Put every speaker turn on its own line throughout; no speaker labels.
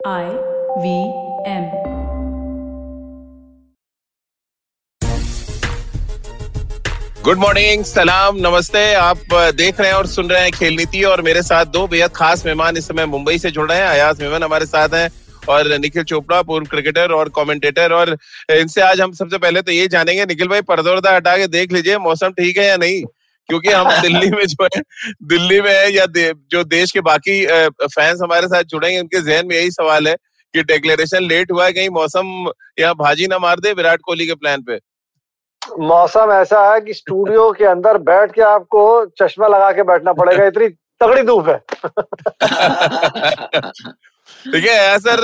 I V M.
Good morning सलाम नमस्ते आप देख रहे हैं और सुन रहे हैं खेल नीति और मेरे साथ दो बेहद खास मेहमान इस समय मुंबई से जुड़ रहे हैं। अयाज मेमन हमारे साथ हैं और निखिल चोपड़ा, पूर्व क्रिकेटर और कमेंटेटर और इनसे आज हम सबसे पहले तो ये जानेंगे, निखिल भाई पर्दोरदा हटा के देख लीजिए, मौसम ठीक है या नहीं? क्योंकि हम दिल्ली में जो है दिल्ली में है या दे, जो देश के बाकी फैंस हमारे साथ जुड़ेंगे उनके जहन में यही सवाल है कि डिक्लेरेशन लेट हुआ है कहीं मौसम या भाजी ना मार दे विराट कोहली के प्लान पे।
मौसम ऐसा है कि स्टूडियो के अंदर बैठ के आपको चश्मा लगा के बैठना पड़ेगा इतनी तगड़ी धूप है।
ठीक है सर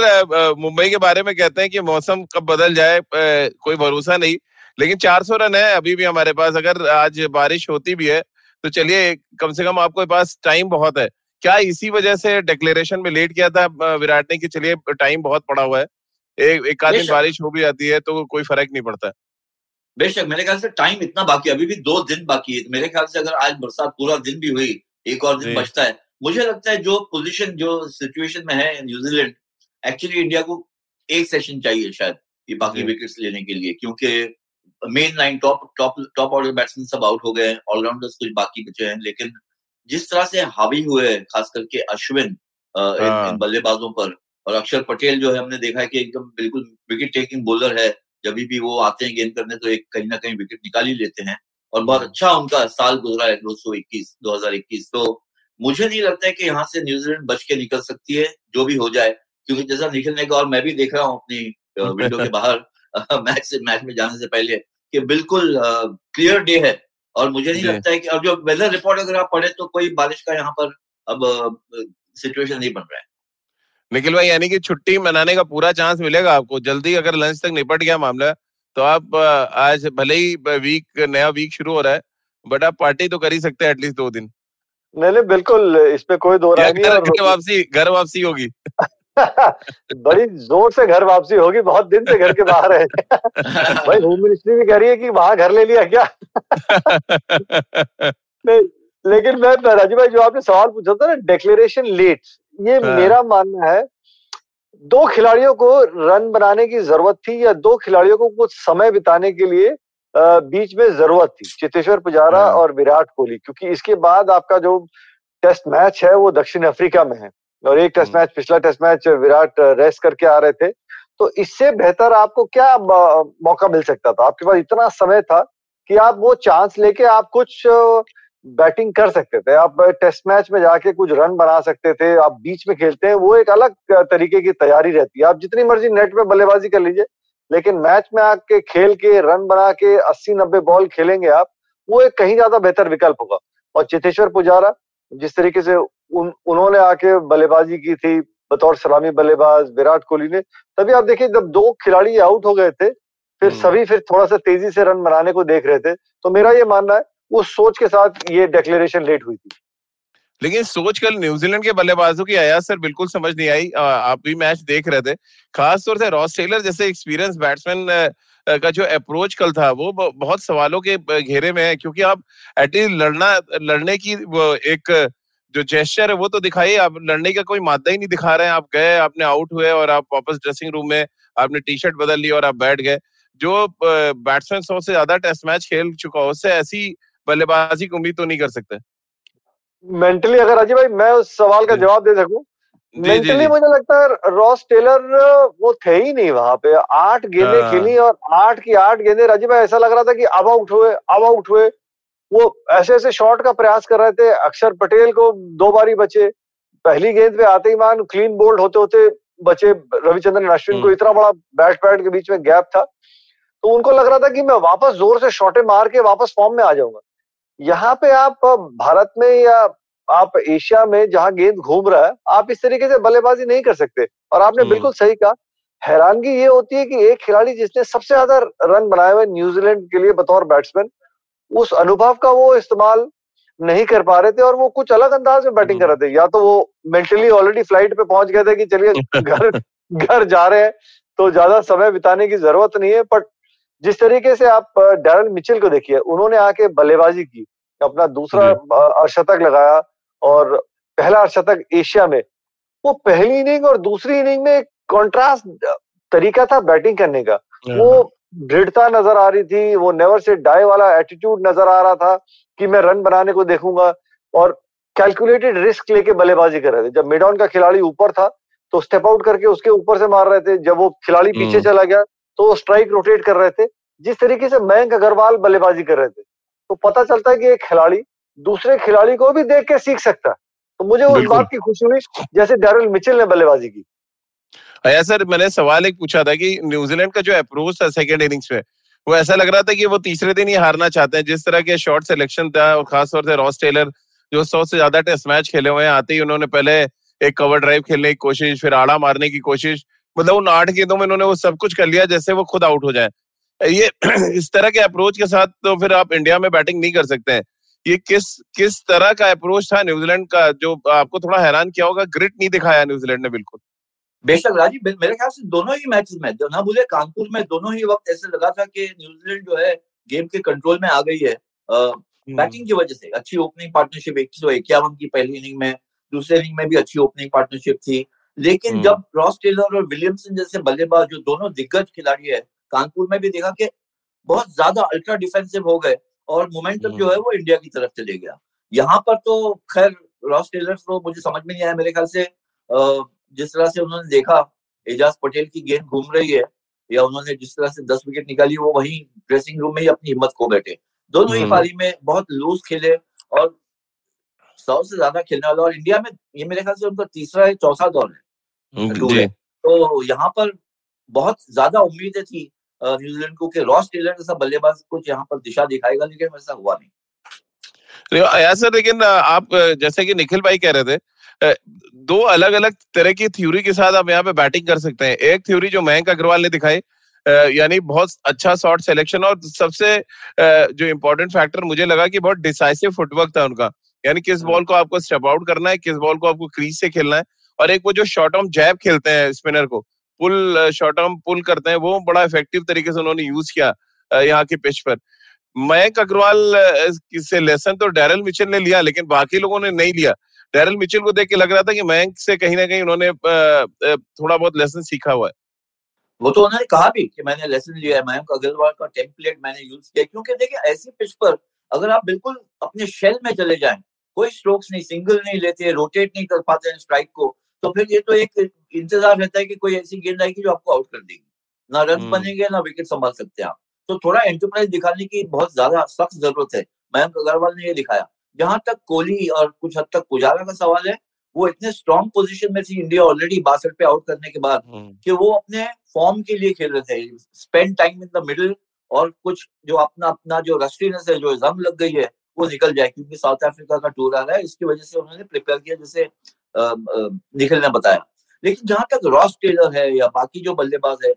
मुंबई के बारे में कहते हैं कि मौसम कब बदल जाए कोई भरोसा नहीं। लेकिन 400 रन है अभी भी हमारे पास। अगर आज बारिश होती भी है तो चलिए कम से कम आपके पास टाइम बहुत है। क्या इसी वजह से डिक्लेरेशन में लेट किया था विराट ने कि चलिए टाइम बहुत पड़ा हुआ है। एक एक आध दिन बारिश हो भी जाती है तो कोई फ़र्क नहीं पड़ता।
बेशक मेरे ख्याल से टाइम इतना बाकी अभी भी दो दिन बाकी है। मेरे ख्याल से अगर आज बरसात पूरा दिन भी हुई एक और दिन बचता है मुझे लगता है जो पोजीशन जो सिचुएशन में है न्यूजीलैंड एक्चुअली इंडिया को एक सेशन चाहिए शायद ये बाकी विकेट्स लेने के लिए क्योंकि main line top top top order batsman सब आउट हो गए ऑलराउंडर्स कुछ बाकी बचे हैं लेकिन जिस तरह से हावी हुए खास करके अश्विन इन, इन बल्लेबाजों पर और अक्षर पटेल जो है हमने देखा है कि एकदम बिल्कुल विकेट टेकिंग बॉलर है जब भी वो आते हैं गेंद करने तो एक कहीं ना कहीं विकेट निकाल ही लेते हैं और बहुत अच्छा उनका साल गुजरा है दो सौ इक्कीस दो हज़ार इक्कीस तो मुझे नहीं लगता है कि यहाँ से न्यूजीलैंड बच के निकल सकती है जो भी हो जाए क्योंकि जैसा निकलने का और मैं भी देख रहा हूँ अपनी विंडो के बाहर मैच से मैच में जाने से पहले कि बिल्कुल क्लियर डे है। और मुझे नहीं लगता है कि अब जो वेदर रिपोर्ट अगर आप पढ़े तो कोई बारिश का यहाँ पर अब सिचुएशन नहीं बन रहा है।
निखिल भाई यानी कि छुट्टी मनाने का पूरा चांस मिलेगा आपको? जल्दी अगर लंच तक निपट गया मामला तो आप आज भले ही वीक नया वीक शुरू हो रहा है बट आप पार्टी तो कर ही सकते हैं एटलीस्ट दो दिन।
नहीं नहीं बिल्कुल इस पे कोई दो राय नहीं
घर वापसी घर वापसी होगी।
बड़ी ज़ोर से घर वापसी होगी बहुत दिन से घर के बाहर है भाई होम मिनिस्ट्री भी कह रही है कि वहाँ घर ले लिया क्या नहीं लेकिन मैं राजू भाई जो आपने सवाल पूछा था ना डिक्लेरेशन लेट ये हाँ। मेरा मानना है दो खिलाड़ियों को रन बनाने की ज़रूरत थी या दो खिलाड़ियों को कुछ समय बिताने के लिए बीच में ज़रूरत थी चितेश्वर पुजारा हाँ। और विराट कोहली क्योंकि इसके बाद आपका जो टेस्ट मैच है वो दक्षिण अफ्रीका में है और एक टेस्ट मैच पिछला टेस्ट मैच विराट रेस्ट करके आ रहे थे। तो इससे बेहतर आपको क्या मौका मिल सकता था? आपके पास इतना समय था कि आप वो चांस लेके आप कुछ बैटिंग कर सकते थे। आप टेस्ट मैच में जाके कुछ रन बना सकते थे। आप बीच में खेलते हैं वो एक अलग तरीके की तैयारी रहती है। आप जितनी मर्ज़ी नेट में बल्लेबाजी कर लीजिए लेकिन मैच में आके खेल के रन बना के अस्सी नब्बे बॉल खेलेंगे आप वो एक कहीं ज़्यादा बेहतर विकल्प होगा। और चितेश्वर पुजारा जिस तरीके से उन, उन्होंने आके बल्लेबाजी की थी बतौर सलामी बल्लेबाज विराट कोहली ने तभी आप देखिए जब दो खिलाड़ी आउट हो गए थे फिर हम्म। सभी फिर थोड़ा सा तेज़ी से रन बनाने को देख रहे थे तो मेरा ये मानना है उस सोच के साथ ये डिक्लेरेशन लेट हुई थी
लेकिन सोच कल न्यूजीलैंड के बल्लेबाजों की आया सर बिल्कुल समझ नहीं आई आप भी मैच देख रहे थे खासतौर से रॉस टेलर जैसे एक्सपीरियंस बैट्समैन का जो अप्रोच कल था वो बहुत सवालों के घेरे में है क्योंकि आप एटलीस्ट लड़ना लड़ने की वो एक जो जेस्चर है वो तो दिखाई आप लड़ने का कोई मादा ही नहीं दिखा रहे हैं। आप गए आपने आउट हुए और आप वापस ड्रेसिंग रूम में आपने टी शर्ट बदल ली और आप बैठ गए। जो बैट्समैन सौ से ज़्यादा टेस्ट मैच खेल चुका हो उससे ऐसी बल्लेबाजी की उम्मीद तो नहीं कर सकते।
मेंटली अगर अजय भाई मैं उस सवाल का जवाब दे सकूँ? मेंटली मुझे लगता है रॉस टेलर वो थे ही नहीं वहाँ पे। आठ गेंदे हाँ। खेली और आठ की आठ गेंदे। राजीव भाई ऐसा लग रहा था कि अब आउट हुए अब आउट हुए। वो ऐसे ऐसे शॉट का प्रयास कर रहे थे। अक्षर पटेल को दो बारी बचे। पहली गेंद पे आते ही मान क्लीन बोल्ड होते होते बचे रविचंद्रन अश्विन को। हम्म। इतना बड़ा बैट पैड के बीच में गैप था। तो उनको लग रहा था कि मैं वापस ज़ोर से शॉटे मार के वापस फॉर्म में आ जाऊँगा। यहाँ पे आप भारत में या आप एशिया में जहाँ गेंद घूम रहा है आप इस तरीके से बल्लेबाजी नहीं कर सकते। और आपने हम्म। बिल्कुल सही कहा हैरानगी ये होती है कि एक खिलाड़ी जिसने सबसे ज़्यादा रन बनाए हुए न्यूजीलैंड के लिए बतौर बैट्समैन उस अनुभव का वो इस्तेमाल नहीं कर पा रहे थे और वो कुछ अलग अंदाज में बैटिंग कर रहे थे। या तो वो मेंटली ऑलरेडी फ़्लाइट पे पहुँच गए थे कि चलिए घर घर जा रहे हैं तो ज़्यादा समय बिताने की ज़रूरत नहीं है। बट जिस तरीके से आप डैरल मिचिल को देखिए उन्होंने आके बल्लेबाजी की अपना दूसरा अर्शतक लगाया और पहला अर्शतक एशिया में। वो पहली इनिंग और दूसरी इनिंग में कॉन्ट्रास्ट तरीका था बैटिंग करने का। वो
हाँ।
दृढ़ता नज़र आ रही थी वो नेवर से डाई वाला एटीट्यूड नज़र आ रहा था कि मैं रन बनाने को देखूँगा और कैलकुलेटेड रिस्क लेके बल्लेबाजी कर रहे थे। जब मिडॉन का खिलाड़ी ऊपर था तो स्टेप आउट करके उसके ऊपर से मार रहे थे। जब वो खिलाड़ी पीछे
हम्म।
चला गया तो वो स्ट्राइक रोटेट कर रहे थे। जिस तरीके से मयंक अग्रवाल बल्लेबाजी कर रहे थे तो पता चलता है कि एक खिलाड़ी दूसरे खिलाड़ी को भी देख के सीख सकता। तो मुझे उस बात की खुशी हुई जैसे डैरल मिचेल ने बल्लेबाजी की।
अया सर मैंने सवाल एक पूछा था कि न्यूजीलैंड का जो अप्रोच था सेकेंड इनिंग्स में वो ऐसा लग रहा था कि वो तीसरे दिन ही हारना चाहते हैं। जिस तरह के शॉर्ट सिलेक्शन था और खासतौर से रॉस टेलर जो सौ से ज़्यादा टेस्ट मैच खेले हुए हैं आते ही उन्होंने पहले एक कवर ड्राइव खेलने की कोशिश फिर आड़ा मारने की कोशिश मतलब उन आठ गेंदों में उन्होंने वो सब कुछ कर लिया जैसे वो खुद आउट हो जाए। ये इस तरह के अप्रोच के साथ तो फिर आप इंडिया में बैटिंग नहीं कर सकते हैं। ये किस किस तरह का अप्रोच था न्यूजीलैंड का जो आपको थोड़ा हैरान किया होगा? ग्रिट नहीं दिखाया न्यूजीलैंड ने बिल्कुल।
बेशक राजीव मेरे ख्याल से दोनों ही मैचेस में ना भूले कानपुर में दोनों ही वक्त ऐसे लगा था कि न्यूजीलैंड जो है गेम के कंट्रोल में आ गई है। बैटिंग की वजह से अच्छी ओपनिंग पार्टनरशिप एक सौ इक्यावन की पहली इनिंग में दूसरे इनिंग में भी अच्छी ओपनिंग पार्टनरशिप थी। लेकिन
हम्म।
जब रॉस टेलर और विलियमसन जैसे बल्लेबाज जो दोनों दिग्गज खिलाड़ी है कानपुर में भी देखा कि बहुत ज़्यादा अल्ट्रा डिफेंसिव हो गए। और मोमेंटम जो है वो इंडिया की तरफ़ चले गया। यहाँ पर तो खैर रॉस टेलर को मुझे समझ में नहीं आया मेरे ख्याल से जिस तरह से उन्होंने देखा एजाज पटेल की गेंद घूम रही है या उन्होंने जिस तरह से दस विकेट निकाली वो वहीं ड्रेसिंग रूम में ही अपनी हिम्मत खो बैठे। दोनों ही
हम्म।
पारी में बहुत लूज खेले और सौ से ज़्यादा खेलने वाला और इंडिया में ये मेरे ख्याल से उनका तीसरा या चौथा दौर है। तो यहाँ पर बहुत ज़्यादा उम्मीदें थी न्यूजीलैंड को कि रॉस टेलर जैसा बल्लेबाज कुछ यहाँ पर दिशा दिखाएगा लेकिन वैसा हुआ नहीं।
सर लेकिन आप जैसे कि निखिल भाई कह रहे थे दो अलग अलग तरह की थ्योरी के साथ आप यहाँ पे बैटिंग कर सकते हैं। एक थ्योरी जो मयंक अग्रवाल ने दिखाई यानी बहुत अच्छा शॉट सिलेक्शन और सबसे जो इम्पोर्टेंट फैक्टर मुझे लगा कि बहुत डिसाइसिव फुटवर्क था उनका। यानी किस बॉल को आपको स्टेप आउट करना है किस बॉल को आपको क्रीज से खेलना है और एक वो जो शॉर्ट ऑर्म जैब खेलते हैं स्पिनर को पुल शॉर्ट ऑर्म पुल करते हैं वो बड़ा इफ़ेक्टिव तरीके से उन्होंने यूज़ किया यहाँ की पिच पर। मयंक अग्रवाल से लेसन तो डैरल मिचेल ने लिया लेकिन बाकी लोगों ने नहीं लिया। डैरल मिचेल को देख के लग रहा था कि मयंक से कहीं ना कहीं उन्होंने अ, थोड़ा बहुत लेसन सीखा हुआ है।
वो तो उन्होंने कहा भी कि मैंने लेसन लिया है मयंक अग्रवाल का टेम्पलेट मैंने यूज़ किया क्योंकि देखिए ऐसी पिच पर अगर आप बिल्कुल अपने शेल में चले जाएँ कोई स्ट्रोक्स नहीं सिंगल नहीं लेते रोटेट नहीं कर पाते हैं स्ट्राइक को तो फिर ये तो एक इंतज़ार रहता है कि कोई ऐसी गेंद आएगी जो आपको आउट कर देगी। ना रन
हम्म।
बनेंगे ना विकेट संभाल सकते हैं आप। तो थोड़ा एंटरप्राइज दिखाने की बहुत ज़्यादा सख्त ज़रूरत है। मयंक अग्रवाल ने ये दिखाया। जहाँ तक कोहली और कुछ हद तक पुजारा का सवाल है वो इतने स्ट्रॉन्ग पोजीशन में थी इंडिया ऑलरेडी बासठ पे आउट करने के बाद कि वो अपने फॉर्म के लिए खेल रहे थे। Spend time in the middle और कुछ जो अपना अपना जो रस्टीनेस है जो जंग लग गई है वो निकल जाए। क्योंकि साउथ अफ्रीका का टूर आ रहा है इसकी वजह से उन्होंने प्रिपेयर किया जैसे निखिल ने बताया। लेकिन जहाँ तक रॉस टेलर है या बाकी जो बल्लेबाज है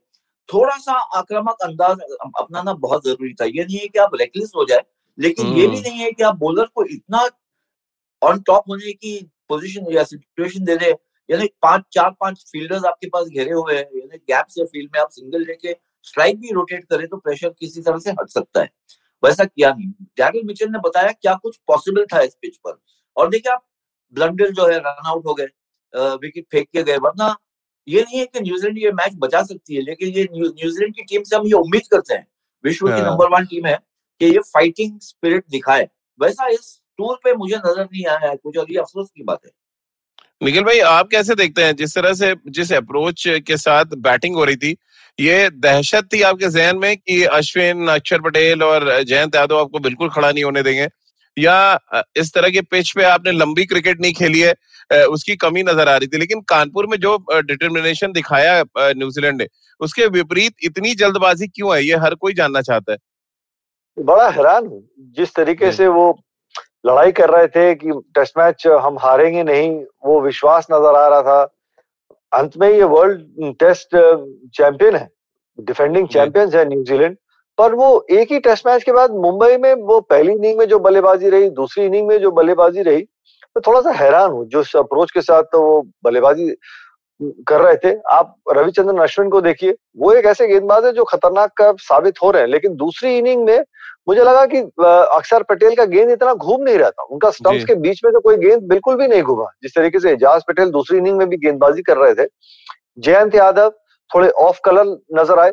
थोड़ा सा आक्रामक अंदाज अपनाना बहुत ज़रूरी था। ये नहीं है कि आप रेकलेस हो जाए लेकिन ये भी
हम्म।
नहीं है कि आप बॉलर को इतना ऑन टॉप होने की पोजीशन या सिचुएशन दे दे। यानी पाँच चार पाँच फील्डर्स आपके पास घेरे हुए हैं यानी गैप से फ़ील्ड में आप सिंगल लेके स्ट्राइक भी रोटेट करें तो प्रेशर किसी तरह से हट सकता है। वैसा किया नहीं। डैरिल मिचेल ने बताया क्या कुछ पॉसिबल था इस पिच पर। और देखिए आप ब्लंडर जो है रन आउट हो गए। विकेट फेंक के गए वरना ये नहीं है कि न्यूजीलैंड ये मैच बचा सकती है लेकिन ये न्यूजीलैंड की टीम से हम ये उम्मीद करते हैं विश्व की
हाँ।
नंबर वन टीम है कि ये फाइटिंग स्पिरिट दिखाए। वैसा इस टूर पे मुझे नज़र नहीं आया है कुछ और ये अफसोस की बात है।
निखिल भाई आप कैसे देखते हैं? जिस तरह से जिस अप्रोच के साथ बैटिंग हो रही थी ये दहशत थी आपके जहन में कि अश्विन अक्षर पटेल और जयंत यादव आपको बिल्कुल खड़ा नहीं होने देंगे? या इस तरह के पिच पे आपने लंबी क्रिकेट नहीं खेली है उसकी कमी नज़र आ रही थी। लेकिन कानपुर में जो डिटर्मिनेशन दिखाया न्यूजीलैंड ने उसके विपरीत इतनी जल्दबाजी क्यों है ये हर कोई जानना चाहता है।
बड़ा हैरान हूँ। जिस तरीके से वो लड़ाई कर रहे थे कि टेस्ट मैच हम हारेंगे नहीं वो विश्वास नज़र आ रहा था। अंत में ये वर्ल्ड टेस्ट चैंपियन है डिफेंडिंग। चैंपियंस है न्यूजीलैंड पर वो एक ही टेस्ट मैच के बाद मुंबई में वो पहली इनिंग में जो बल्लेबाजी रही दूसरी इनिंग में जो बल्लेबाजी रही तो थोड़ा सा हैरान हूँ। जो अप्रोच के साथ तो वो बल्लेबाजी कर रहे थे आप रविचंद्रन अश्विन को देखिए। वो एक ऐसे गेंदबाज है जो खतरनाक का साबित हो रहे हैं लेकिन दूसरी इनिंग में मुझे लगा कि अक्षर पटेल का गेंद इतना घूम नहीं रहा था। उनका स्टंप्स के बीच में तो कोई गेंद बिल्कुल भी नहीं घूमा। जिस तरीके से एजाज पटेल दूसरी इनिंग में भी गेंदबाजी कर रहे थे जयंत यादव थोड़े ऑफ़ कलर नज़र आए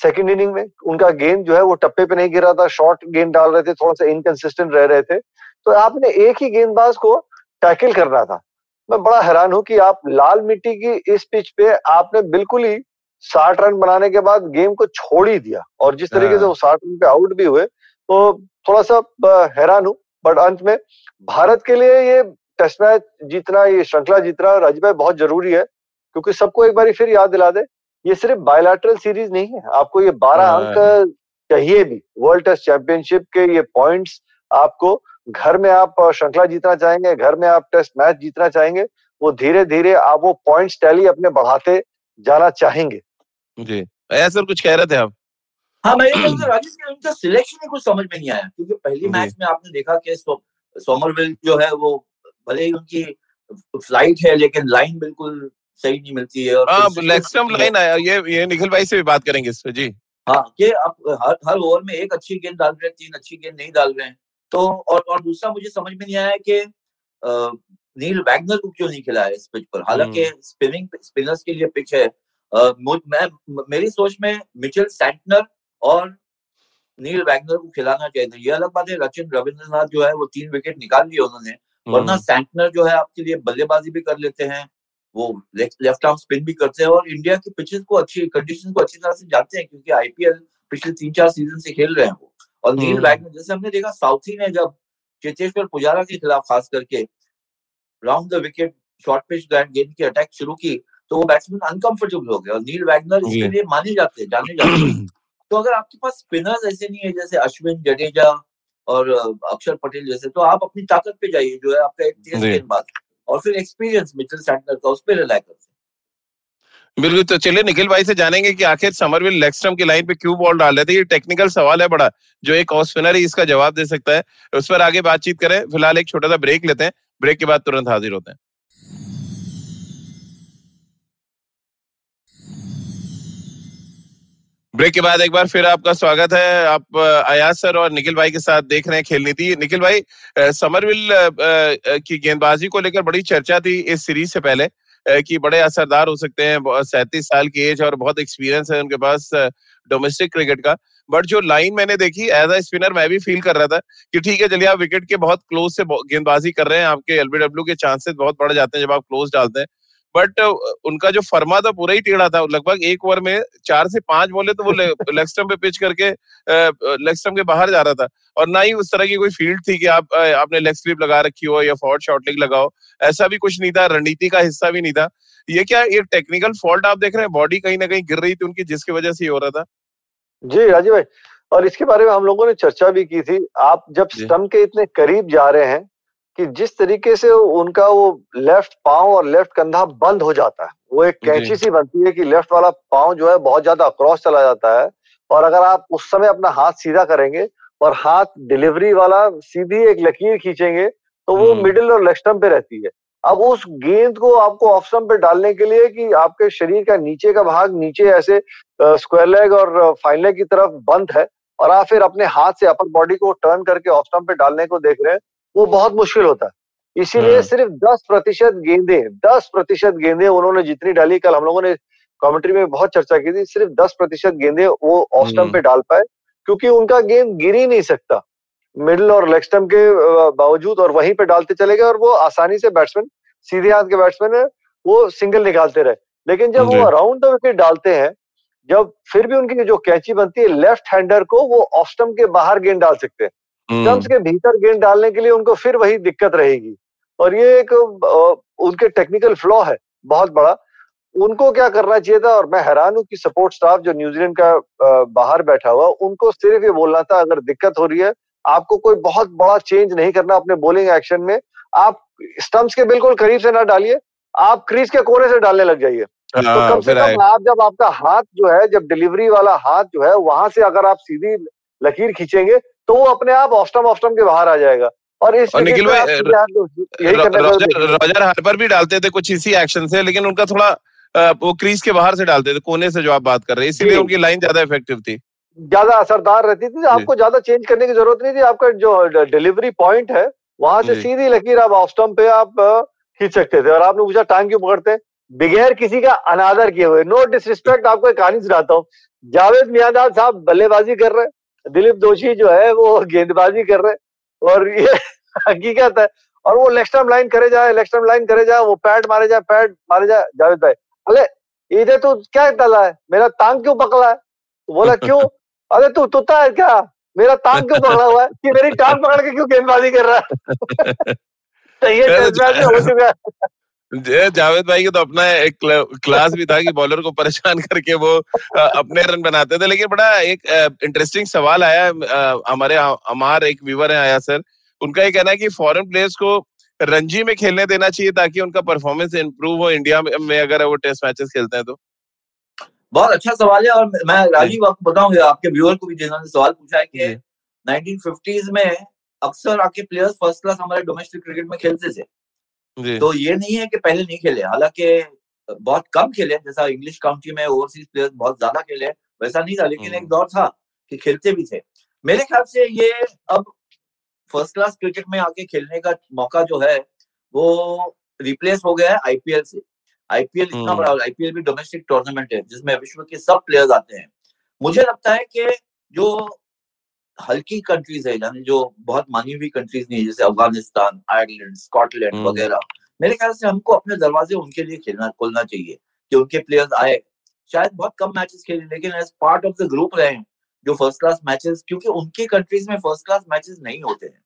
सेकंड इनिंग में उनका गेंद जो है वो टप्पे पे नहीं गिरा था शॉर्ट गेंद डाल रहे थे थोड़ा सा इनकंसिस्टेंट रह रहे थे। तो आपने एक ही गेंदबाज को टैकल करना था। मैं बड़ा हैरान हूँ कि आप लाल मिट्टी की इस पिच पे आपने बिल्कुल ही साठ रन बनाने के बाद गेम को छोड़ ही दिया। और जिस तरीके से हाँ। वो साठ रन पे आउट भी हुए तो थोड़ा सा हैरान हूँ। बट अंत में भारत के लिए ये टेस्ट मैच जीतना ये श्रृंखला जीतना राजभाई बहुत ज़रूरी है क्योंकि सबको एक बार फिर याद दिला दे। ये सिर्फ़ बायोलैटरल सीरीज़ नहीं है। आपको ये बारह हाँ। अंक चाहिए भी। वर्ल्ड टेस्ट चैंपियनशिप के ये पॉइंट्स आपको घर में आप श्रृंखला जीतना चाहेंगे घर में आप टेस्ट मैच जीतना चाहेंगे वो धीरे धीरे आप वो पॉइंट्स टैली अपने बढ़ाते जाना चाहेंगे।
जी। सर कुछ कह रहे थे आप?
हाँ मैं ये राजेश उनका सिलेक्शन ही कुछ समझ में नहीं आया क्योंकि पहली मैच में आपने देखा कि सोमरविल जो है वो भले ही उनकी फ़्लाइट है लेकिन लाइन बिल्कुल सही नहीं मिलती है और
हाँ लाइन आया ये ये निखिल भाई से भी बात करेंगे इस पे जी।
हाँ कि आप हर हर ओवर में एक अच्छी गेंद डाल रहे हैं तीन अच्छी गेंद नहीं डाल रहे हैं। तो और और दूसरा मुझे समझ में नहीं आया कि नील वैगनर को क्यों नहीं खिलाया इस पिच पर? हालाँकि स्पिनिंग स्पिनर्स के लिए पिच है। मैं मेरी सोच में मिचेल सैंटनर और नील वैगनर को खिलाना चाहिए था। ये अलग बात है रचिन रविंद्रनाथ जो है वो तीन विकेट निकाल लिए उन्होंने वरना सैंटनर जो है आपके लिए बल्लेबाजी भी कर लेते हैं। वो लेफ़्ट आर्म स्पिन भी करते हैं और इंडिया के पिचेस को अच्छी कंडीशन को अच्छी तरह से जानते हैं क्योंकि आईपीएल पिछले तीन चार सीज़न से खेल रहे हैं वो। और नील वैगनर हम्म। जैसे हमने देखा साउथी ने जब चेतेश्वर पुजारा के खिलाफ खास करके round the wicket short pitch गेंद की अटैक शुरू की तो वो बैट्समैन अनकंफर्टेबल हो गए और नील वैगनर इसके लिए माने जाते हैं जाने जाते हैं। तो अगर आपके पास स्पिनर्स ऐसे नहीं है जैसे अश्विन जडेजा और अक्षर पटेल जैसे तो आप अपनी ताकत पे जाइए जो है आपका एक तेज गेंदबाज और फिर एक्सपीरियंस मिचेल सैंटनर का उस पर करते
बिल्कुल तो चलिए निखिल भाई से जानेंगे कि आखिर समरविल लेक्सट्रम की लाइन पे क्यों बॉल डाल रहे थे। ये टेक्निकल सवाल है बड़ा, जो एक ऑफ़ स्पिनर ही इसका जवाब दे सकता है। उस पर आगे बातचीत करें। फ़िलहाल एक छोटा सा ब्रेक लेते हैं। ब्रेक के बाद तुरंत हाजिर होते हैं। ब्रेक के बाद एक बार फिर आपका स्वागत है। आप अयाज सर और निखिल भाई के साथ देख रहे हैं खेल नीति। निखिल भाई समरविल की गेंदबाजी को लेकर बड़ी चर्चा थी इस सीरीज़ से पहले कि बड़े असरदार हो सकते हैं सैंतीस साल की एज और बहुत एक्सपीरियंस है उनके पास डोमेस्टिक क्रिकेट का। बट जो लाइन मैंने देखी, एज अ स्पिनर मैं भी फील कर रहा था कि ठीक है, चलिए आप विकेट के बहुत क्लोज से गेंदबाजी कर रहे हैं, आपके एलबीडब्ल्यू के चांसेस बहुत बढ़ जाते हैं जब आप क्लोज डालते हैं। बट उनका जो फर्मा था पूरा ही टेढ़ा था। लगभग एक ओवर में चार से पाँच बोले तो वो लेग स्टम्प पे पिच करके लेग स्टम्प के बाहर जा रहा था। और ना ही उस तरह की कोई फ़ील्ड थी कि आप आपने लेग स्लिप लगा रखी हो या फॉर्ड शॉर्ट लेग लगाओ ऐसा भी कुछ नहीं था रणनीति का हिस्सा भी नहीं था। ये क्या ये टेक्निकल फॉल्ट आप देख रहे हैं? बॉडी कहीं ना कहीं गिर रही थी उनकी जिसकी वजह से ये हो रहा था।
जी राजीव भाई और इसके बारे में हम लोगों ने चर्चा भी की थी। आप जब स्टम्प के इतने करीब जा रहे हैं कि जिस तरीके से उनका वो लेफ़्ट पाँव और लेफ़्ट कंधा बंद हो जाता है वो एक कैंची सी बनती है कि लेफ़्ट वाला पाँव जो है बहुत ज़्यादा अक्रॉस चला जाता है और अगर आप उस समय अपना हाथ सीधा करेंगे और हाथ डिलीवरी वाला सीधी एक लकीर खींचेंगे तो वो मिडिल हम्म। और लेग स्टम्प पे रहती है अब उस गेंद को आपको ऑफ़ स्टम्प पे डालने के लिए कि आपके शरीर का नीचे का भाग नीचे ऐसे स्क्वायर लेग और फाइन लेग की तरफ़ बंद है और आप फिर अपने हाथ से अपर बॉडी को टर्न करके ऑफ़ स्टम्प पे डालने को देख रहे हैं वो बहुत मुश्किल होता है। इसीलिए हाँ। सिर्फ़ दस प्रतिशत गेंदे दस प्रतिशत गेंदे उन्होंने जितनी डाली कल हम लोगों ने कमेंट्री में बहुत चर्चा की थी सिर्फ़ दस प्रतिशत गेंदे वो ऑफ़ स्टम्प हम्म। पे डाल पाए क्योंकि उनका गेंद गिर ही नहीं सकता। मिडिल और लेग स्टम्प के बावजूद और वहीं पे डालते चले गए और वो आसानी से बैट्समैन सीधे हाथ के बैट्समैन है वो सिंगल निकालते रहे। लेकिन जब वो अराउंड द विकेट डालते हैं जब फिर भी उनकी जो कैची बनती है लेफ़्ट हैंडर को वो ऑफ़ स्टम्प के बाहर गेंद डाल सकते हैं। Stumps hmm. के भीतर गेंद डालने के लिए उनको फिर वही दिक्कत रहेगी। और ये एक उनके टेक्निकल फ्लॉ है बहुत बड़ा। उनको क्या करना चाहिए था और मैं हैरान हूँ कि सपोर्ट स्टाफ जो न्यूजीलैंड का बाहर बैठा हुआ उनको सिर्फ़ ये बोलना था अगर दिक्कत हो रही है आपको कोई बहुत बड़ा चेंज नहीं करना अपने बोलिंग एक्शन में आप स्टम्प्स के बिल्कुल करीब से ना डालिए आप क्रीज के कोने से डालने लग जाइए। तो हाँ, कम से कम आप जब आपका हाथ जो है जब डिलीवरी वाला हाथ जो है वहाँ से अगर आप सीधी लकीर खींचेंगे तो वो अपने आप ऑस्टम ऑस्टम के बाहर आ जाएगा। और इस और निखिल भाई
रोजर, रोजर हार्पर भी डालते थे कुछ इसी एक्शन से लेकिन उनका थोड़ा वो क्रीज के बाहर से डालते थे कोने से जो आप बात कर रहे हैं इसीलिए उनकी लाइन ज़्यादा इफ़ेक्टिव थी।
ज़्यादा असरदार रहती थी आपको ज़्यादा चेंज करने की ज़रूरत नहीं थी आपका जो डिलीवरी पॉइंट है वहाँ से सीधी लकीर आप ऑफ़ स्टम्प पे आप खींच सकते थे। और आपने पूछा टांग क्यों पकड़ते? बगैर किसी का अनादर किए हुए नो डिसरिस्पेक्ट आपको एक कहानी सुनाता हूँ। जावेद मियादाद साहब बल्लेबाजी कर रहे दिलीप दोषी जो है वो गेंदबाजी कर रहे और ये हकीकत है। और वो लेक्स्टम लाइन करे जाए लेक्स्टम लाइन करे जाए वो पैड मारे जाए पैड मारे जाए जावेद भाई। अरे इधर तू क्या तला है? मेरा टांग क्यों पकड़ा है? तो बोला क्यों? अरे तू तुता है क्या? मेरा टांग क्यों पकड़ा हुआ है? कि मेरी टांग पकड़ के क्यों गेंदबाजी कर रहा है? तो ये हो चुका
है। जावेद भाई के तो अपना एक क्लास भी था कि बॉलर को परेशान करके वो अपने रन बनाते थे लेकिन बड़ा एक इंटरेस्टिंग सवाल आया हमारे हमारे एक व्यूवर है आया सर उनका ये कहना है कि फॉरेन प्लेयर्स को रणजी में खेलने देना चाहिए ताकि उनका परफॉर्मेंस इंप्रूव हो इंडिया में अगर वो टेस्ट मैचेस खेलते हैं तो।
बहुत अच्छा सवाल है और मैं राजीव आपको बताऊँगा आपके व्यूअर को भी जिन्होंने सवाल पूछा है कि 1950s में अक्सर आपके प्लेयर्स फ़र्स्ट क्लास हमारे डोमेस्टिक क्रिकेट में खेलते थे। तो ये नहीं है कि पहले नहीं खेले। हालाँकि बहुत कम खेले जैसा इंग्लिश काउंटी में ओवरसीज प्लेयर्स बहुत ज़्यादा खेले वैसा नहीं था लेकिन एक। दौर था कि खेलते भी थे। मेरे ख्याल से ये अब फ़र्स्ट क्लास क्रिकेट में आके खेलने का मौका जो है वो रिप्लेस हो गया है आईपीएल से। आईपीएल इतना। बड़ा आईपीएल भी डोमेस्टिक टूर्नामेंट है जिसमें विश्व के सब प्लेयर्स आते हैं। मुझे लगता है कि जो हल्की कंट्रीज़ है यानी जो बहुत मानी हुई कंट्रीज़ नहीं है जैसे अफ़गानिस्तान आयरलैंड स्कॉटलैंड हम्म। वगैरह। मेरे ख्याल से हमको अपने दरवाजे उनके लिए खेलना खोलना चाहिए कि उनके प्लेयर्स आए। शायद बहुत कम मैचेस खेले लेकिन as part of the group रहे जो फ़र्स्ट क्लास मैचेस क्योंकि उनके कंट्रीज़ में फ़र्स्ट क्लास मैचेस नहीं होते हैं।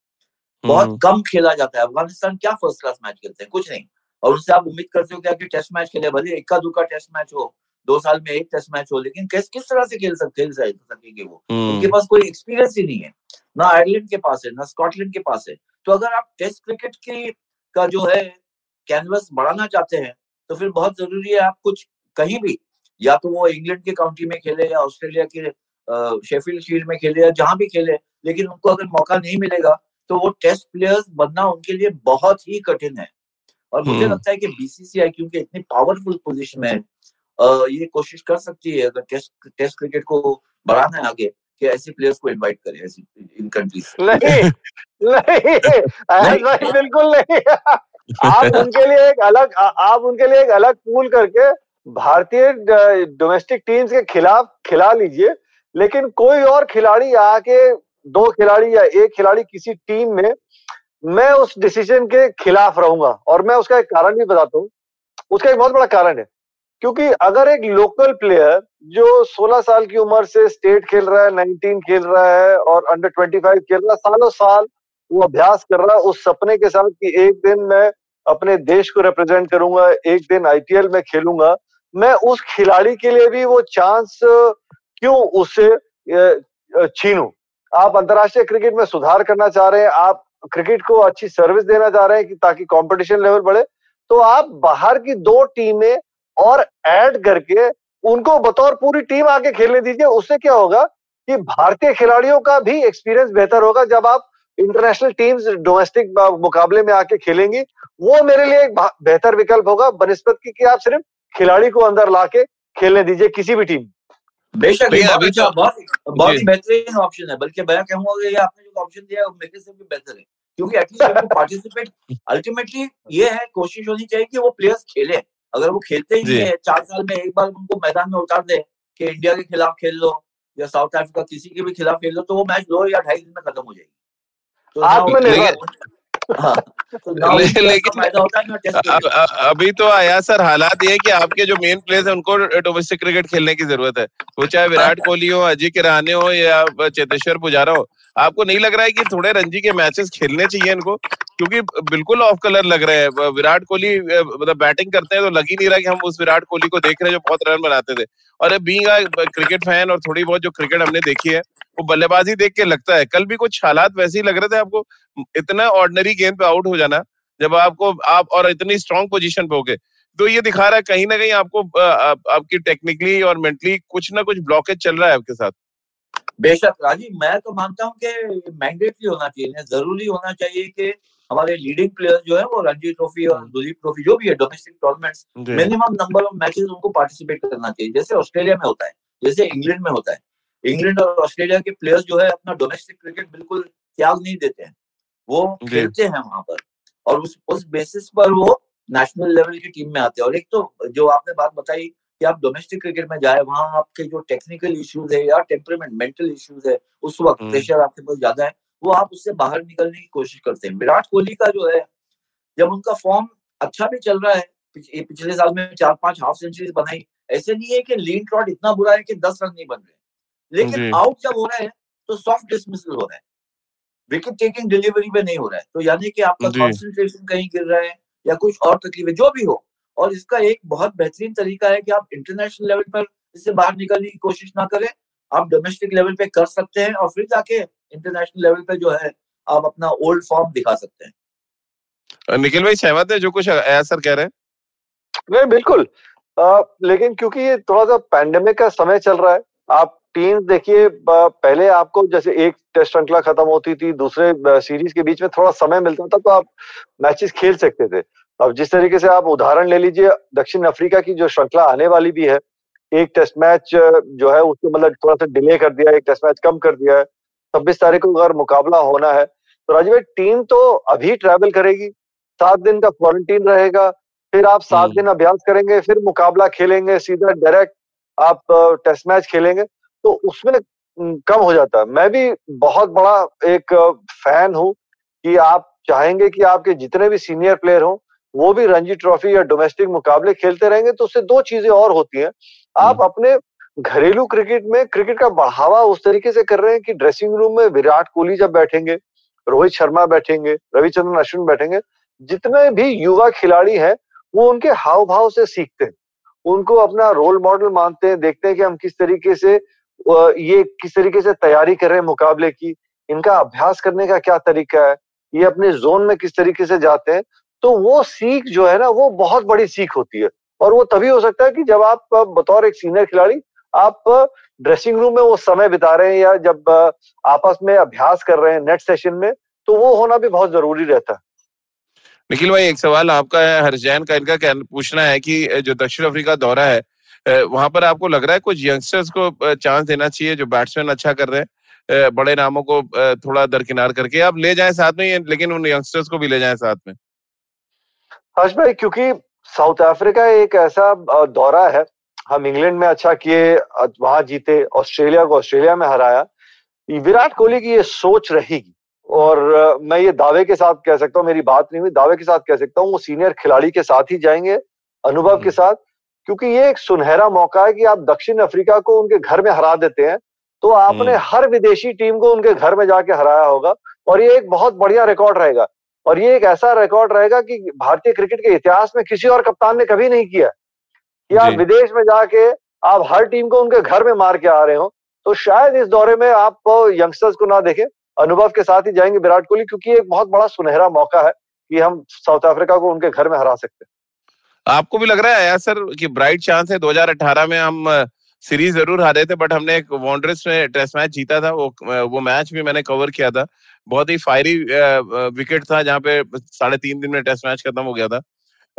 बहुत हम्म। कम खेला जाता है। अफ़गानिस्तान क्या फ़र्स्ट क्लास मैच खेलते हैं? कुछ नहीं। और उनसे आप उम्मीद करते हो क्या कि टेस्ट मैच खेले भले इक्का दुक्का टेस्ट मैच हो दो साल में एक टेस्ट मैच हो लेकिन किस किस तरह से खेल सकते खेल सकेंगे वो हम्म। उनके पास कोई एक्सपीरियंस ही नहीं है ना आयरलैंड के पास है ना स्कॉटलैंड के पास है तो अगर आप टेस्ट क्रिकेट की का जो है कैनवस बढ़ाना चाहते हैं तो फिर बहुत ज़रूरी है आप कुछ कहीं भी या तो वो इंग्लैंड के काउंटी में खेले या ऑस्ट्रेलिया के शेफील्ड शील्ड में खेले या जहाँ भी खेले लेकिन उनको अगर मौका नहीं मिलेगा तो वो टेस्ट प्लेयर्स बनना उनके लिए बहुत ही कठिन है और मुझे हम्म। लगता है कि बीसीसीआई क्योंकि इतनी पावरफुल पोजीशन में ये कोशिश कर सकती है अगर टेस्ट टेस्ट क्रिकेट को बढ़ाना है आगे कि ऐसे प्लेयर्स को इनवाइट करें ऐसी इन कंट्रीज़
नहीं नहीं बिल्कुल नहीं। आप उनके लिए एक अलग आप उनके लिए एक अलग पूल करके भारतीय डोमेस्टिक टीम्स के खिलाफ खिला लीजिए लेकिन कोई और खिलाड़ी आके दो खिलाड़ी या एक खिलाड़ी किसी टीम में मैं उस डिसीज़न के खिलाफ रहूँगा। और मैं उसका एक कारण भी बताता हूँ। उसका एक बहुत बड़ा कारण है। क्योंकि अगर एक लोकल प्लेयर जो 16 साल की उम्र से स्टेट खेल रहा है 19 खेल रहा है और अंडर 25 खेल रहा है, सालों साल वो अभ्यास कर रहा है उस सपने के साथ कि एक दिन मैं अपने देश को रिप्रेजेंट करूँगा, एक दिन आईपीएल में खेलूँगा। मैं उस खिलाड़ी के लिए भी वो चांस क्यों उससे छीनू? आप अंतर्राष्ट्रीय क्रिकेट में सुधार करना चाह रहे हैं, आप क्रिकेट को अच्छी सर्विस देना चाह रहे हैं कि ताकि कंपटीशन लेवल बढ़े तो आप बाहर की दो टीमें और ऐड करके उनको बतौर पूरी टीम आके खेलने दीजिए। उससे क्या होगा कि भारतीय खिलाड़ियों का भी एक्सपीरियंस बेहतर होगा जब आप इंटरनेशनल टीम्स डोमेस्टिक मुकाबले में आके खेलेंगी। वो मेरे लिए एक बेहतर विकल्प होगा। बनस्पत की कि आप सिर्फ़ खिलाड़ी को अंदर लाके खेलने दीजिए किसी भी टीम
बेशक अभी अच्छा, तो बहुत बहुत ही बेहतरीन ऑप्शन है। बल्कि मैं कहूँगा कि आपने जो ऑप्शन दिया है वो मेरे से भी बेहतर है। क्योंकि एटलीस्ट पार्टिसिपेट अल्टीमेटली ये है कोशिश होनी चाहिए कि वो प्लेयर्स खेले। अगर वो खेलते ही नहीं है चार साल में एक बार उनको मैदान में उतार दे कि इंडिया के खिलाफ खेल लो या साउथ अफ्रीका किसी के भी खिलाफ खेल लो तो वो मैच दो या ढाई दिन में खत्म हो जाएगी। तो
हाँ, तो लेकिन अभी तो आया सर हालात ये कि आपके जो मेन प्लेयर्स है उनको डोमेस्टिक क्रिकेट खेलने की ज़रूरत है। वो चाहे विराट कोहली हो अजय किराने हो या चेतेश्वर पुजारा हो आपको नहीं लग रहा है कि थोड़े रणजी के मैचेस खेलने चाहिए इनको? क्योंकि बिल्कुल ऑफ़ कलर लग रहे हैं। विराट कोहली मतलब बैटिंग करते हैं तो लग ही नहीं रहा कि हम उस विराट कोहली को देख रहे हैं जो बहुत रन बनाते थे। और बींग क्रिकेट फ़ैन और थोड़ी बहुत जो क्रिकेट हमने देखी है, वो बल्लेबाजी देख के लगता है। कल भी कुछ हालात वैसे ही लग रहे थे आपको, इतना ऑर्डनरी गेंद पे आउट हो जाना, जब आपको, आप और इतनी स्ट्रॉन्ग पोजिशन पे हो गए तो ये दिखा रहा है कहीं ना कहीं आपको आपकी टेक्निकली और मेंटली कुछ ना कुछ ब्लॉकेज चल रहा है आपके साथ।
बेशक राजीव, मैं तो मानता हूँ कि मैंडेटरी होना चाहिए, ज़रूरी होना चाहिए कि हमारे लीडिंग प्लेयर्स जो है वो रणजी ट्रॉफी और दुलीप ट्रॉफी जो भी है domestic tournaments minimum number of matches उनको पार्टिसिपेट करना चाहिए। जैसे ऑस्ट्रेलिया में होता है जैसे इंग्लैंड में होता है। इंग्लैंड और ऑस्ट्रेलिया के प्लेयर्स जो है अपना डोमेस्टिक क्रिकेट बिल्कुल त्याग नहीं देते हैं। वो खेलते हैं वहाँ पर और उस उस बेसिस पर वो नेशनल लेवल की टीम में आते हैं। और एक तो जो आपने बात बताई कि आप डोमेस्टिक क्रिकेट में जाए वहाँ आपके जो टेक्निकल इश्यूज़ है या टेम्परमेंट मेंटल इश्यूज़ है उस वक्त प्रेशर हम्म। आपके पास ज़्यादा है। वो आप उससे बाहर निकलने की कोशिश करते हैं। विराट कोहली का जो है जब उनका फॉर्म अच्छा भी चल रहा है पिछले साल में चार पाँच हाफ़ सेंचुरी बनाई ऐसे नहीं है कि लीन ट्रॉट इतना बुरा है कि दस रन नहीं बन रहे। लेकिन आउट जब हो रहे हैं तो सॉफ्ट डिसमिसल हो रहा है। विकेट टेकिंग डिलीवरी में नहीं हो रहा है। तो यानी कि आपका कॉन्सेंट्रेशन कहीं गिर रहा है या कुछ और तकलीफ़ है जो भी हो। और इसका एक बहुत बेहतरीन तरीका है कि आप इंटरनेशनल लेवल पर इससे बाहर निकलने की कोशिश ना करें। आप डोमेस्टिक लेवल पे कर सकते हैं और फिर जाके इंटरनेशनल लेवल पे जो है आप अपना ओल्ड फॉर्म दिखा सकते हैं।
निखिल भाई सहमत है? जो कुछ सर कह रहे हैं।
नहीं बिल्कुल। आ, लेकिन क्योंकि ये थोड़ा सा पैंडेमिक का समय चल रहा है आप टीम देखिए पहले आपको जैसे एक टेस्ट श्रृंखला खत्म होती थी दूसरे सीरीज़ के बीच में थोड़ा समय मिलता था तो आप मैचेस खेल सकते थे। अब जिस तरीके से आप उदाहरण ले लीजिए दक्षिण अफ्रीका की जो श्रृंखला आने वाली भी है एक टेस्ट मैच जो है उसको मतलब थोड़ा सा डिले कर दिया एक टेस्ट मैच कम कर दिया है। छब्बीस तारीख को अगर मुकाबला होना है तो राजीव भाई टीम तो अभी ट्रैवल करेगी सात दिन का क्वारंटीन रहेगा फिर आप सात हम्म। दिन अभ्यास करेंगे फिर मुकाबला खेलेंगे सीधा डायरेक्ट आप टेस्ट मैच खेलेंगे तो उसमें कम हो जाता है मैं भी बहुत बड़ा एक फ़ैन हूँ कि आप चाहेंगे कि आपके जितने भी सीनियर प्लेयर हों वो भी रणजी ट्रॉफी या डोमेस्टिक मुकाबले खेलते रहेंगे तो उससे दो चीज़ें और होती हैं आप हम्म। अपने घरेलू क्रिकेट में क्रिकेट का बढ़ावा उस तरीके से कर रहे हैं कि ड्रेसिंग रूम में विराट कोहली जब बैठेंगे, रोहित शर्मा बैठेंगे, रविचंद्रन अश्विन बैठेंगे, जितने भी युवा खिलाड़ी हैं, वो उनके हाव भाव से सीखते हैं। उनको अपना रोल मॉडल मानते हैं, देखते हैं कि हम किस तरीके से ये किस तरीके से तैयारी कर रहे हैं मुकाबले की, इनका अभ्यास करने का क्या तरीका है, ये अपने जोन में किस तरीके से जाते हैं तो वो सीख जो है ना, वो बहुत बड़ी सीख होती है। और वो तभी हो सकता है कि जब आप बतौर एक सीनियर खिलाड़ी आप ड्रेसिंग रूम में वो समय बिता रहे हैं या जब आपस में अभ्यास कर रहे हैं नेट सेशन में तो वो होना भी बहुत ज़रूरी रहता है।
निखिल भाई एक सवाल आपका है हरजैन का इनका पूछना है कि जो दक्षिण अफ्रीका दौरा है वहाँ पर आपको लग रहा है कुछ यंगस्टर्स को चांस देना चाहिए जो बैट्समैन अच्छा कर रहे हैं? बड़े नामों को थोड़ा दरकिनार करके। आप ले जाएँ साथ में लेकिन उन यंगस्टर्स को भी ले जाएँ साथ में।
हर्ष भाई क्योंकि साउथ अफ्रीका एक ऐसा दौरा है हम इंग्लैंड में अच्छा किए वहाँ जीते ऑस्ट्रेलिया को ऑस्ट्रेलिया में हराया। विराट कोहली की ये सोच रहेगी और मैं ये दावे के साथ कह सकता हूँ मेरी बात नहीं हुई दावे के साथ कह सकता हूँ वो सीनियर खिलाड़ी के साथ ही जाएँगे अनुभव के साथ क्योंकि ये एक सुनहरा मौका है कि आप दक्षिण अफ्रीका को उनके घर में हरा देते हैं तो आपने हम्म। हर विदेशी टीम को उनके घर में जाके हराया होगा और ये एक बहुत बढ़िया रिकॉर्ड रहेगा। और ये एक ऐसा रिकॉर्ड रहेगा कि भारतीय क्रिकेट के इतिहास में किसी और कप्तान ने कभी नहीं किया। कि आप विदेश में जाके आप हर टीम को उनके घर में मार के आ रहे हो तो शायद इस दौरे में आप यंगस्टर्स को ना देखें। अनुभव के साथ ही जाएँगे विराट कोहली क्योंकि एक बहुत बड़ा सुनहरा मौका है कि हम साउथ अफ्रीका को उनके घर में हरा सकते हैं।
आपको भी लग रहा है सर कि ब्राइट चांस है? 2018 में हम सीरीज़ ज़रूर हारे थे बट हमने एक वॉन्ड्रेस में टेस्ट मैच जीता था वो वो मैच भी मैंने कवर किया था। बहुत ही फायरी विकेट था जहाँ पे साढ़े तीन दिन में टेस्ट मैच खत्म हो गया था।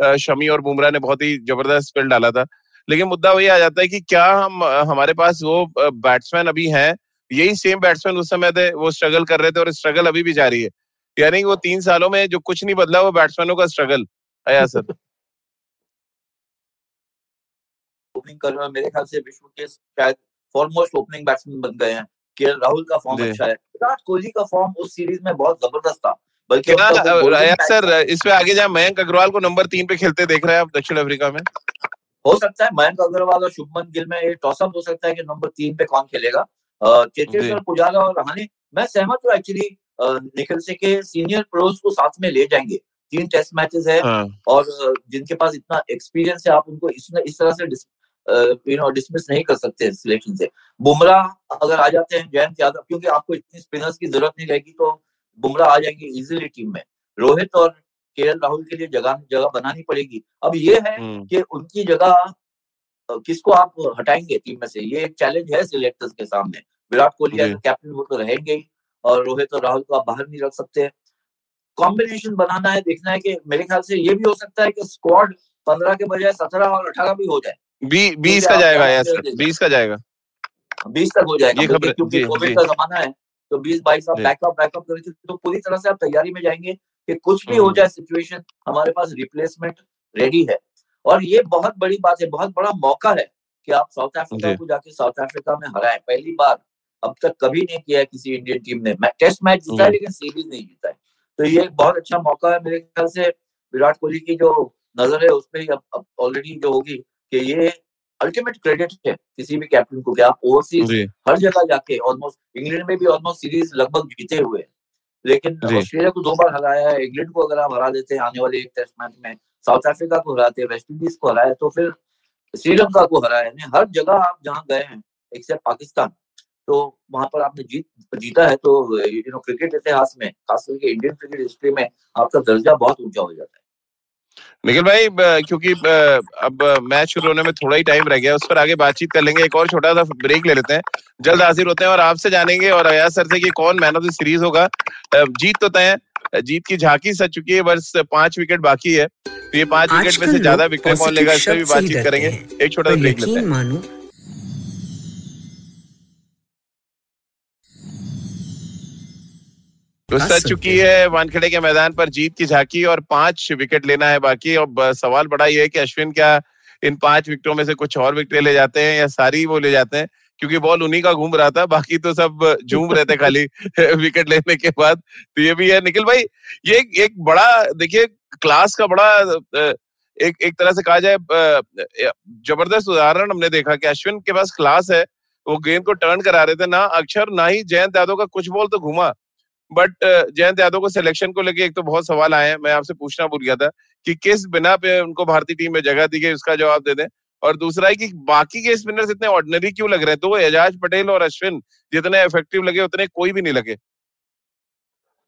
शमी और बुमराह ने बहुत ही ज़बरदस्त स्पेल डाला था। लेकिन मुद्दा वही आ जाता है कि क्या हम हमारे पास वो बैट्समैन अभी हैं यही सेम बैट्समैन उस समय थे वो स्ट्रगल कर रहे थे और स्ट्रगल अभी भी जारी है। यानी वो तीन सालों में जो कुछ नहीं बदला वो बैट्समैनों का स्ट्रगल आया सर।
ओपनिंग कर मेरे ख्याल से विश्व के शायद फॉरमोस्ट ओपनिंग बैट्समैन बन गए हैं के राहुल का फॉर्म अच्छा है। विराट कोहली का फॉर्म उस सीरीज़ में बहुत ज़बरदस्त था।
बल्कि सर इसमें आगे जाए मयंक अग्रवाल को नंबर तीन पे खेलते देख रहे हैं आप दक्षिण अफ्रीका में।
हो सकता है मयंक अग्रवाल और शुभमन गिल में ये टॉसअप हो सकता है कि नंबर तीन पे कौन खेलेगा। चेतेश्वर पुजारा और रहाने मैं सहमत हूँ एक्चुअली निखिल से के सीनियर प्रोज को साथ में ले जाएँगे। तीन टेस्ट मैचेस है हाँ। और जिनके पास इतना एक्सपीरियंस है आप उनको इस, इस तरह से यू नो डिसमिस नहीं कर सकते सिलेक्शन से। बुमराह अगर आ जाते हैं जयंत यादव क्योंकि आपको इतनी स्पिनर्स की ज़रूरत नहीं रहेगी तो बुमराह आ जाएँगे इजीली टीम में। रोहित और के राहुल के लिए जगह जगह बनानी पड़ेगी। अब ये है हम्म। कि उनकी जगह किसको आप हटाएँगे टीम में से? ये एक चैलेंज है सिलेक्टर्स के सामने। विराट कोहली एज कैप्टन वो तो रहेंगे ही और रोहित और राहुल को आप बाहर नहीं रख सकते। कॉम्बिनेशन बनाना है देखना है कि मेरे ख्याल से ये भी हो सकता है कि स्क्वाड पंद्रह के बजाय सत्रह और अठारह भी हो जाए।
बीस का जाएगा बीस का जाएगा।
बीस तक हो जाएगा क्योंकि कोविड का जमाना है। तो बीस बाईस आप बैकअप बैकअप करेंगे तो पूरी तरह से आप तैयारी में जाएँगे कि कुछ भी हो हम्म। जाए सिचुएशन हमारे पास रिप्लेसमेंट रेडी है। और ये बहुत बड़ी बात है बहुत बड़ा मौका है कि आप साउथ अफ्रीका को जाके साउथ अफ्रीका में हराए। पहली बार अब तक कभी नहीं किया है किसी इंडियन टीम ने। टेस्ट मैच जीता है लेकिन सीरीज़ नहीं जीता है। तो ये एक बहुत अच्छा मौका है मेरे ख्याल से। विराट कोहली की जो नज़र है उसमें अब ऑलरेडी जो होगी कि ये अल्टीमेट क्रेडिट है किसी भी कैप्टन को कि आप ओवरसीज हर जगह जाके ऑलमोस्ट इंग्लैंड में भी ऑलमोस्ट सीरीज़ लगभग जीते हुए लेकिन ऑस्ट्रेलिया को दो बार हराया है इंग्लैंड को अगर आप हरा देते हैं आने वाले एक टेस्ट मैच में साउथ अफ्रीका को हराते हैं वेस्ट इंडीज को हराया तो फिर श्रीलंका को हराया है। हर जगह आप जहाँ गए हैं एक्सेप्ट पाकिस्तान तो वहाँ पर आपने जीत जीता है तो यू नो क्रिकेट इतिहास में खास करके इंडियन क्रिकेट हिस्ट्री में आपका दर्जा बहुत ऊँचा हो जाता है।
निखिल भाई क्योंकि अब मैच शुरू होने में थोड़ा ही टाइम रह गया उस पर आगे बातचीत कर लेंगे एक और छोटा सा ब्रेक ले लेते हैं। जल्द हाजिर होते हैं और आपसे जानेंगे और अयाज सर से कि कौन मैन ऑफ़ द सीरीज़ होगा। जीत तो तय जीत की झांकी सच चुकी है बस पाँच विकेट बाकी है। तो ये पाँच विकेट में से ज़्यादा विकेट कौन लेगा इस पर भी बातचीत करेंगे। एक छोटा सा ब्रेक लेते हैं। तो सच चुकी है। वानखेड़े के मैदान पर जीत की झांकी और पाँच विकेट लेना है बाकी। और सवाल बड़ा ये है कि अश्विन क्या इन पाँच विकेटों में से कुछ और विकेट ले जाते हैं या सारी वो ले जाते हैं? क्योंकि बॉल उन्हीं का घूम रहा था बाकी तो सब झूम रहे थे खाली विकेट लेने के बाद। तो ये भी है। निखिल भाई ये एक बड़ा देखिए क्लास का बड़ा एक एक तरह से कहा जाए ज़बरदस्त उदाहरण हमने देखा कि अश्विन के पास क्लास है वो गेंद को टर्न करा रहे थे। ना अक्षर ना ही जयंत यादव का कुछ बॉल तो घुमा। बट जयंत यादव को सिलेक्शन को लेके एक तो बहुत सवाल आए हैं। मैं आपसे पूछना भूल गया था कि किस बिना पे उनको भारतीय टीम में जगह दी गई उसका जवाब दे दें। और दूसरा है कि बाकी के स्पिनर्स इतने ऑर्डिनरी क्यों लग रहे हैं? तो एजाज पटेल और अश्विन जितने इफ़ेक्टिव लगे उतने कोई भी नहीं लगे।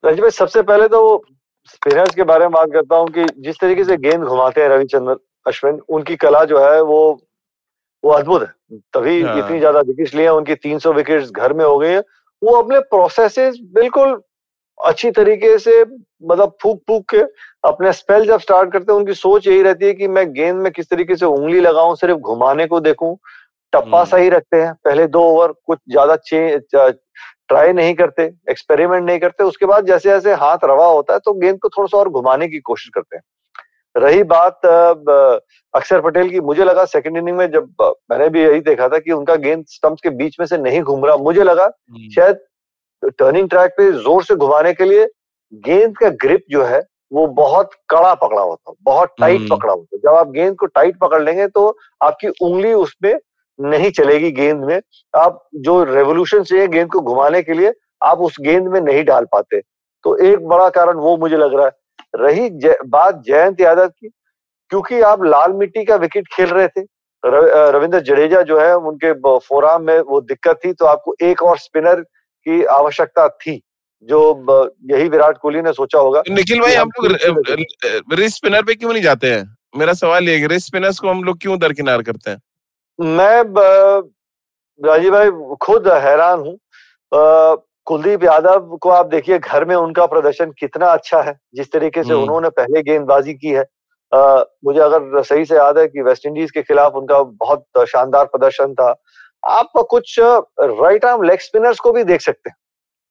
रंजित भाई सबसे पहले तो वो स्पिनर्स के बारे में बात करता हूँ कि जिस तरीके से गेंद घुमाते हैं रविचंद्र अश्विन उनकी कला जो है वो वो अद्भुत है। तभी हाँ। इतनी ज़्यादा विकेट लिए उनकी 300 विकेट्स घर में हो गई है। वो अपने प्रोसेसेस बिल्कुल अच्छी तरीके से मतलब फूक फूक के अपने स्पेल जब स्टार्ट करते हैं उनकी सोच यही रहती है कि मैं गेंद में किस तरीके से उंगली लगाऊँ सिर्फ़ घुमाने को देखूँ टप्पा हम्म। सही रखते हैं पहले दो ओवर कुछ ज़्यादा ट्राई नहीं करते एक्सपेरिमेंट नहीं करते उसके बाद जैसे जैसे हाथ रवा होता है तो गेंद को थोड़ा सा और घुमाने की कोशिश करते हैं रही बात अक्षर पटेल की मुझे लगा सेकंड इनिंग में जब मैंने भी यही देखा था कि उनका गेंद स्टंप्स के बीच में से नहीं घूम रहा मुझे लगा हम्म। शायद टर्निंग ट्रैक पे ज़ोर से घुमाने के लिए गेंद का ग्रिप जो है वो बहुत कड़ा पकड़ा होता है बहुत टाइट हम्म। पकड़ा होता है। जब आप गेंद को टाइट पकड़ लेंगे तो आपकी उंगली उसमें नहीं चलेगी गेंद में। आप जो रेवोल्यूशन चाहिए गेंद को घुमाने के लिए आप उस गेंद में नहीं डाल पाते। तो एक बड़ा कारण वो मुझे लग रहा है। रही जय, बात जयंत यादव की क्योंकि आप लाल मिट्टी का विकेट खेल रहे थे। रविंद्र जडेजा जो है उनके फोराम में वो दिक्कत थी तो आपको एक और स्पिनर की आवश्यकता थी जो यही विराट कोहली ने सोचा होगा।
निखिल भाई हम लोग रिस्ट स्पिनर पे क्यों नहीं जाते हैं? मेरा सवाल ये रिस्ट स्पिनर्स को हम लोग क्यों दरकिनार करते हैं?
मैं राजीव भाई खुद हैरान हूँ। कुलदीप यादव को आप देखिए घर में उनका प्रदर्शन कितना अच्छा है जिस तरीके से हम्म। उन्होंने पहले गेंदबाजी की है। आ, मुझे अगर सही से याद है कि वेस्ट इंडीज के खिलाफ उनका बहुत शानदार प्रदर्शन था। आप कुछ राइट आर्म लेग स्पिनर्स को भी देख सकते हैं।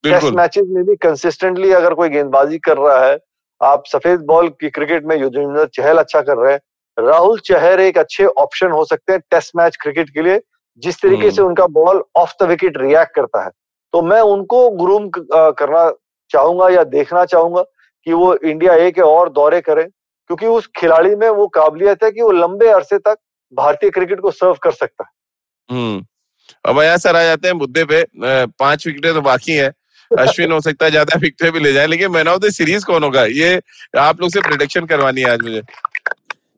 टेस्ट मैचेस में भी कंसिस्टेंटली अगर कोई गेंदबाजी कर रहा है आप सफ़ेद बॉल की क्रिकेट में युजवेंद्र चहल अच्छा कर रहे हैं। राहुल चहर एक अच्छे ऑप्शन हो सकते हैं टेस्ट मैच क्रिकेट के लिए जिस तरीके हम्म। से उनका ball off the wicket react करता है। तो मैं उनको ग्रूम करना चाहूँगा या देखना चाहूँगा कि वो इंडिया ए के और दौरे करें क्योंकि उस खिलाड़ी में वो काबिलियत है कि वो लंबे अरसे तक भारतीय क्रिकेट को सर्व कर सकता है।
हम्म। अब यहाँ सर आ जाते हैं मुद्दे पे पाँच विकेटें तो बाकी है। अश्विन हो सकता है ज़्यादा विकेटें भी ले जाए लेकिन मैन ऑफ़ द सीरीज़ कौन होगा? ये आप लोग से प्रोडिक्शन करवानी है आज मुझे।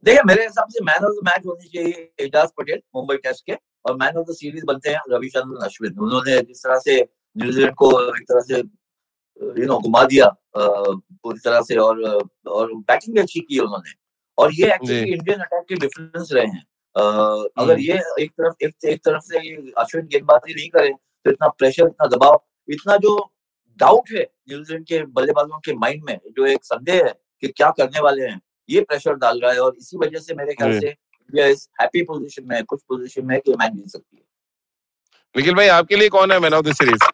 देखिए मेरे हिसाब से मैन ऑफ़ द मैच होनी चाहिए एजाज पटेल मुंबई टेस्ट के और मैन ऑफ़ द सीरीज़ बनते हैं रविचंद्रन अश्विन। उन्होंने जिस तरह से न्यूजीलैंड को एक तरह से यू नो घुमा दिया पूरी तरह से और और बैटिंग भी अच्छी की उन्होंने। और ये एक्चुअली इंडियन अटैक के डिफरेंस रहे हैं। अगर हम्म। ये एक तरफ़ एक, एक तरफ़ से अश्विन गेंदबाजी नहीं करे तो इतना प्रेशर इतना दबाव इतना जो डाउट है न्यूजीलैंड के बल्लेबाजों के माइंड में जो एक संदेह है कि क्या करने वाले हैं ये प्रेशर डाल रहा है और इसी वजह से मेरे ख्याल से इंडिया इस हैप्पी पोजीशन में कुछ पोजीशन में कि मैच जीत सकती है।
निखिल भाई आपके लिए कौन है man of the series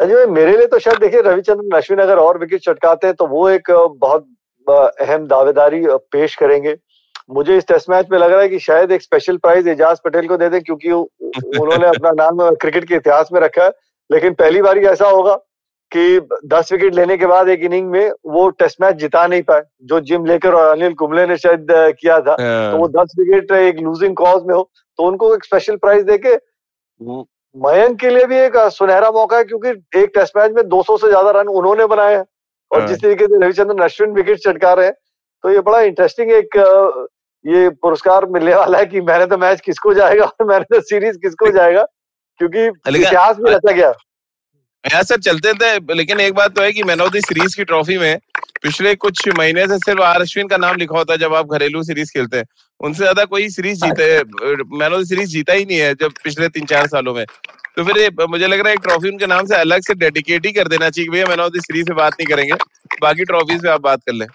Ajay भाई मेरे लिए तो शायद देखिए रविचंद्रन अश्विन अगर और विकेट चटकाते हैं तो वो एक बहुत अहम दावेदारी पेश करेंगे। मुझे इस टेस्ट मैच में लग रहा है कि शायद एक स्पेशल प्राइज एजाज पटेल को दे दें क्योंकि उन्होंने अपना नाम क्रिकेट के इतिहास में रखा है। लेकिन पहली बार ऐसा होगा कि दस विकेट लेने के बाद एक इनिंग में वो टेस्ट मैच जिता नहीं पाए जो जिम लेकर और अनिल कुंबले ने शायद किया था। तो वो दस विकेट एक लूजिंग कॉज में हो तो उनको एक स्पेशल प्राइज देके मयंक के लिए भी एक सुनहरा मौका है क्योंकि एक टेस्ट मैच में 200 से ज़्यादा रन उन्होंने बनाए हैं। और जिस तरीके से रविचंद्रन अश्विन विकेट चटका रहे हैं तो ये बड़ा इंटरेस्टिंग एक ये पुरस्कार मिलने वाला है कि मैंने तो मैच किसको जाएगा और मैंने तो सीरीज़ किसको जाएगा? क्योंकि इतिहास में रचा गया।
यहाँ सर चलते थे लेकिन एक बात तो है कि मैन ऑफ़ द सीरीज़ की ट्रॉफी में पिछले कुछ महीने से सिर्फ़ आर अश्विन का नाम लिखा होता है जब आप घरेलू सीरीज़ खेलते हैं। उनसे ज़्यादा कोई सीरीज़ जीते मैन ऑफ़ द सीरीज़ जीता ही नहीं है जब पिछले तीन चार सालों में। तो फिर मुझे लग रहा है एक ट्रॉफी उनके नाम से अलग से डेडिकेट ही कर देना चाहिए भैया मैन ऑफ़ द सीरीज़ पे बात नहीं करेंगे बाकी ट्रॉफीज पे आप बात कर लें।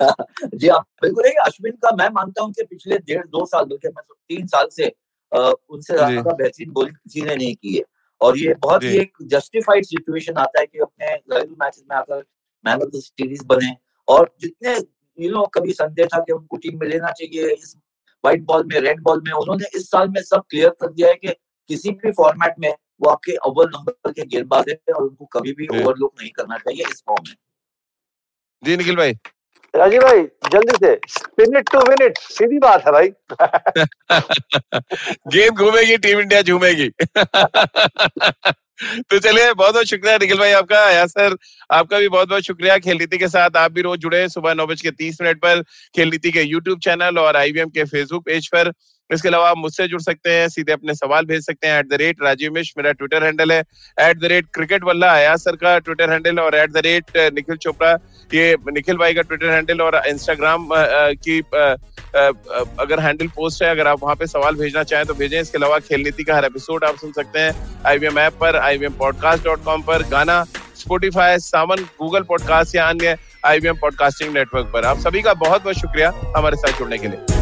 जी हाँ बिल्कुल अश्विन का मैं मानता हूँ कि पिछले डेढ़ दो साल बल्कि मैं तीन साल से उनसे ज़्यादा बेहतरीन बोलिंग किसी ने नहीं की है। और ये बहुत ही एक जस्टिफाइड सिचुएशन आता है कि अपने घरेलू मैचेस में आकर मैन ऑफ़ द सीरीज़ बने। और जितने यू नो कभी संदेह था कि उनको टीम में लेना चाहिए इस व्हाइट बॉल में रेड बॉल में उन्होंने इस साल में सब क्लियर कर दिया है कि किसी भी फॉर्मेट में वो आपके अव्वल नंबर के गेंदबाज है और उनको कभी भी ओवरलुक नहीं करना चाहिए इस फॉर्म में।
जी निखिल भाई।
राजीव भाई, जल्दी से। मिनट टू मिनट सीधी बात है भाई।
गेम घूमेगी, टीम इंडिया झूमेगी। तो चलिए बहुत बहुत शुक्रिया निखिल भाई आपका। या सर, आपका भी बहुत बहुत शुक्रिया। खेल नीति के साथ आप भी रोज जुड़े सुबह नौ बज के तीस मिनट पर। खेल नीति के यूट्यूब चैनल और आईवीएम के फेसबुक पेज पर। इसके अलावा आप मुझसे जुड़ सकते हैं, सीधे अपने सवाल भेज सकते हैं at the rate Rajeev Mishra, मेरा ट्विटर हैंडल है at the rate cricket walla Ayaz sir का ट्विटर हैंडल और at the rate Nikhil Chopra, ये निखिल भाई का ट्विटर हैंडल और इंस्टाग्राम की अगर हैंडल पोस्ट है, अगर आप वहाँ पे सवाल भेजना चाहें तो भेजें, इसके अलावा खेल नीति का हर एपिसोड आप सुन सकते हैं आई आईवीएम ऐप पर आईवीएम पॉडकास्ट डॉट कॉम पर, Gaana Spotify Saavn Google podcasts या अन्य आईवीएम पॉडकास्टिंग नेटवर्क पर। आप सभी का बहुत बहुत शुक्रिया हमारे साथ जुड़ने के लिए।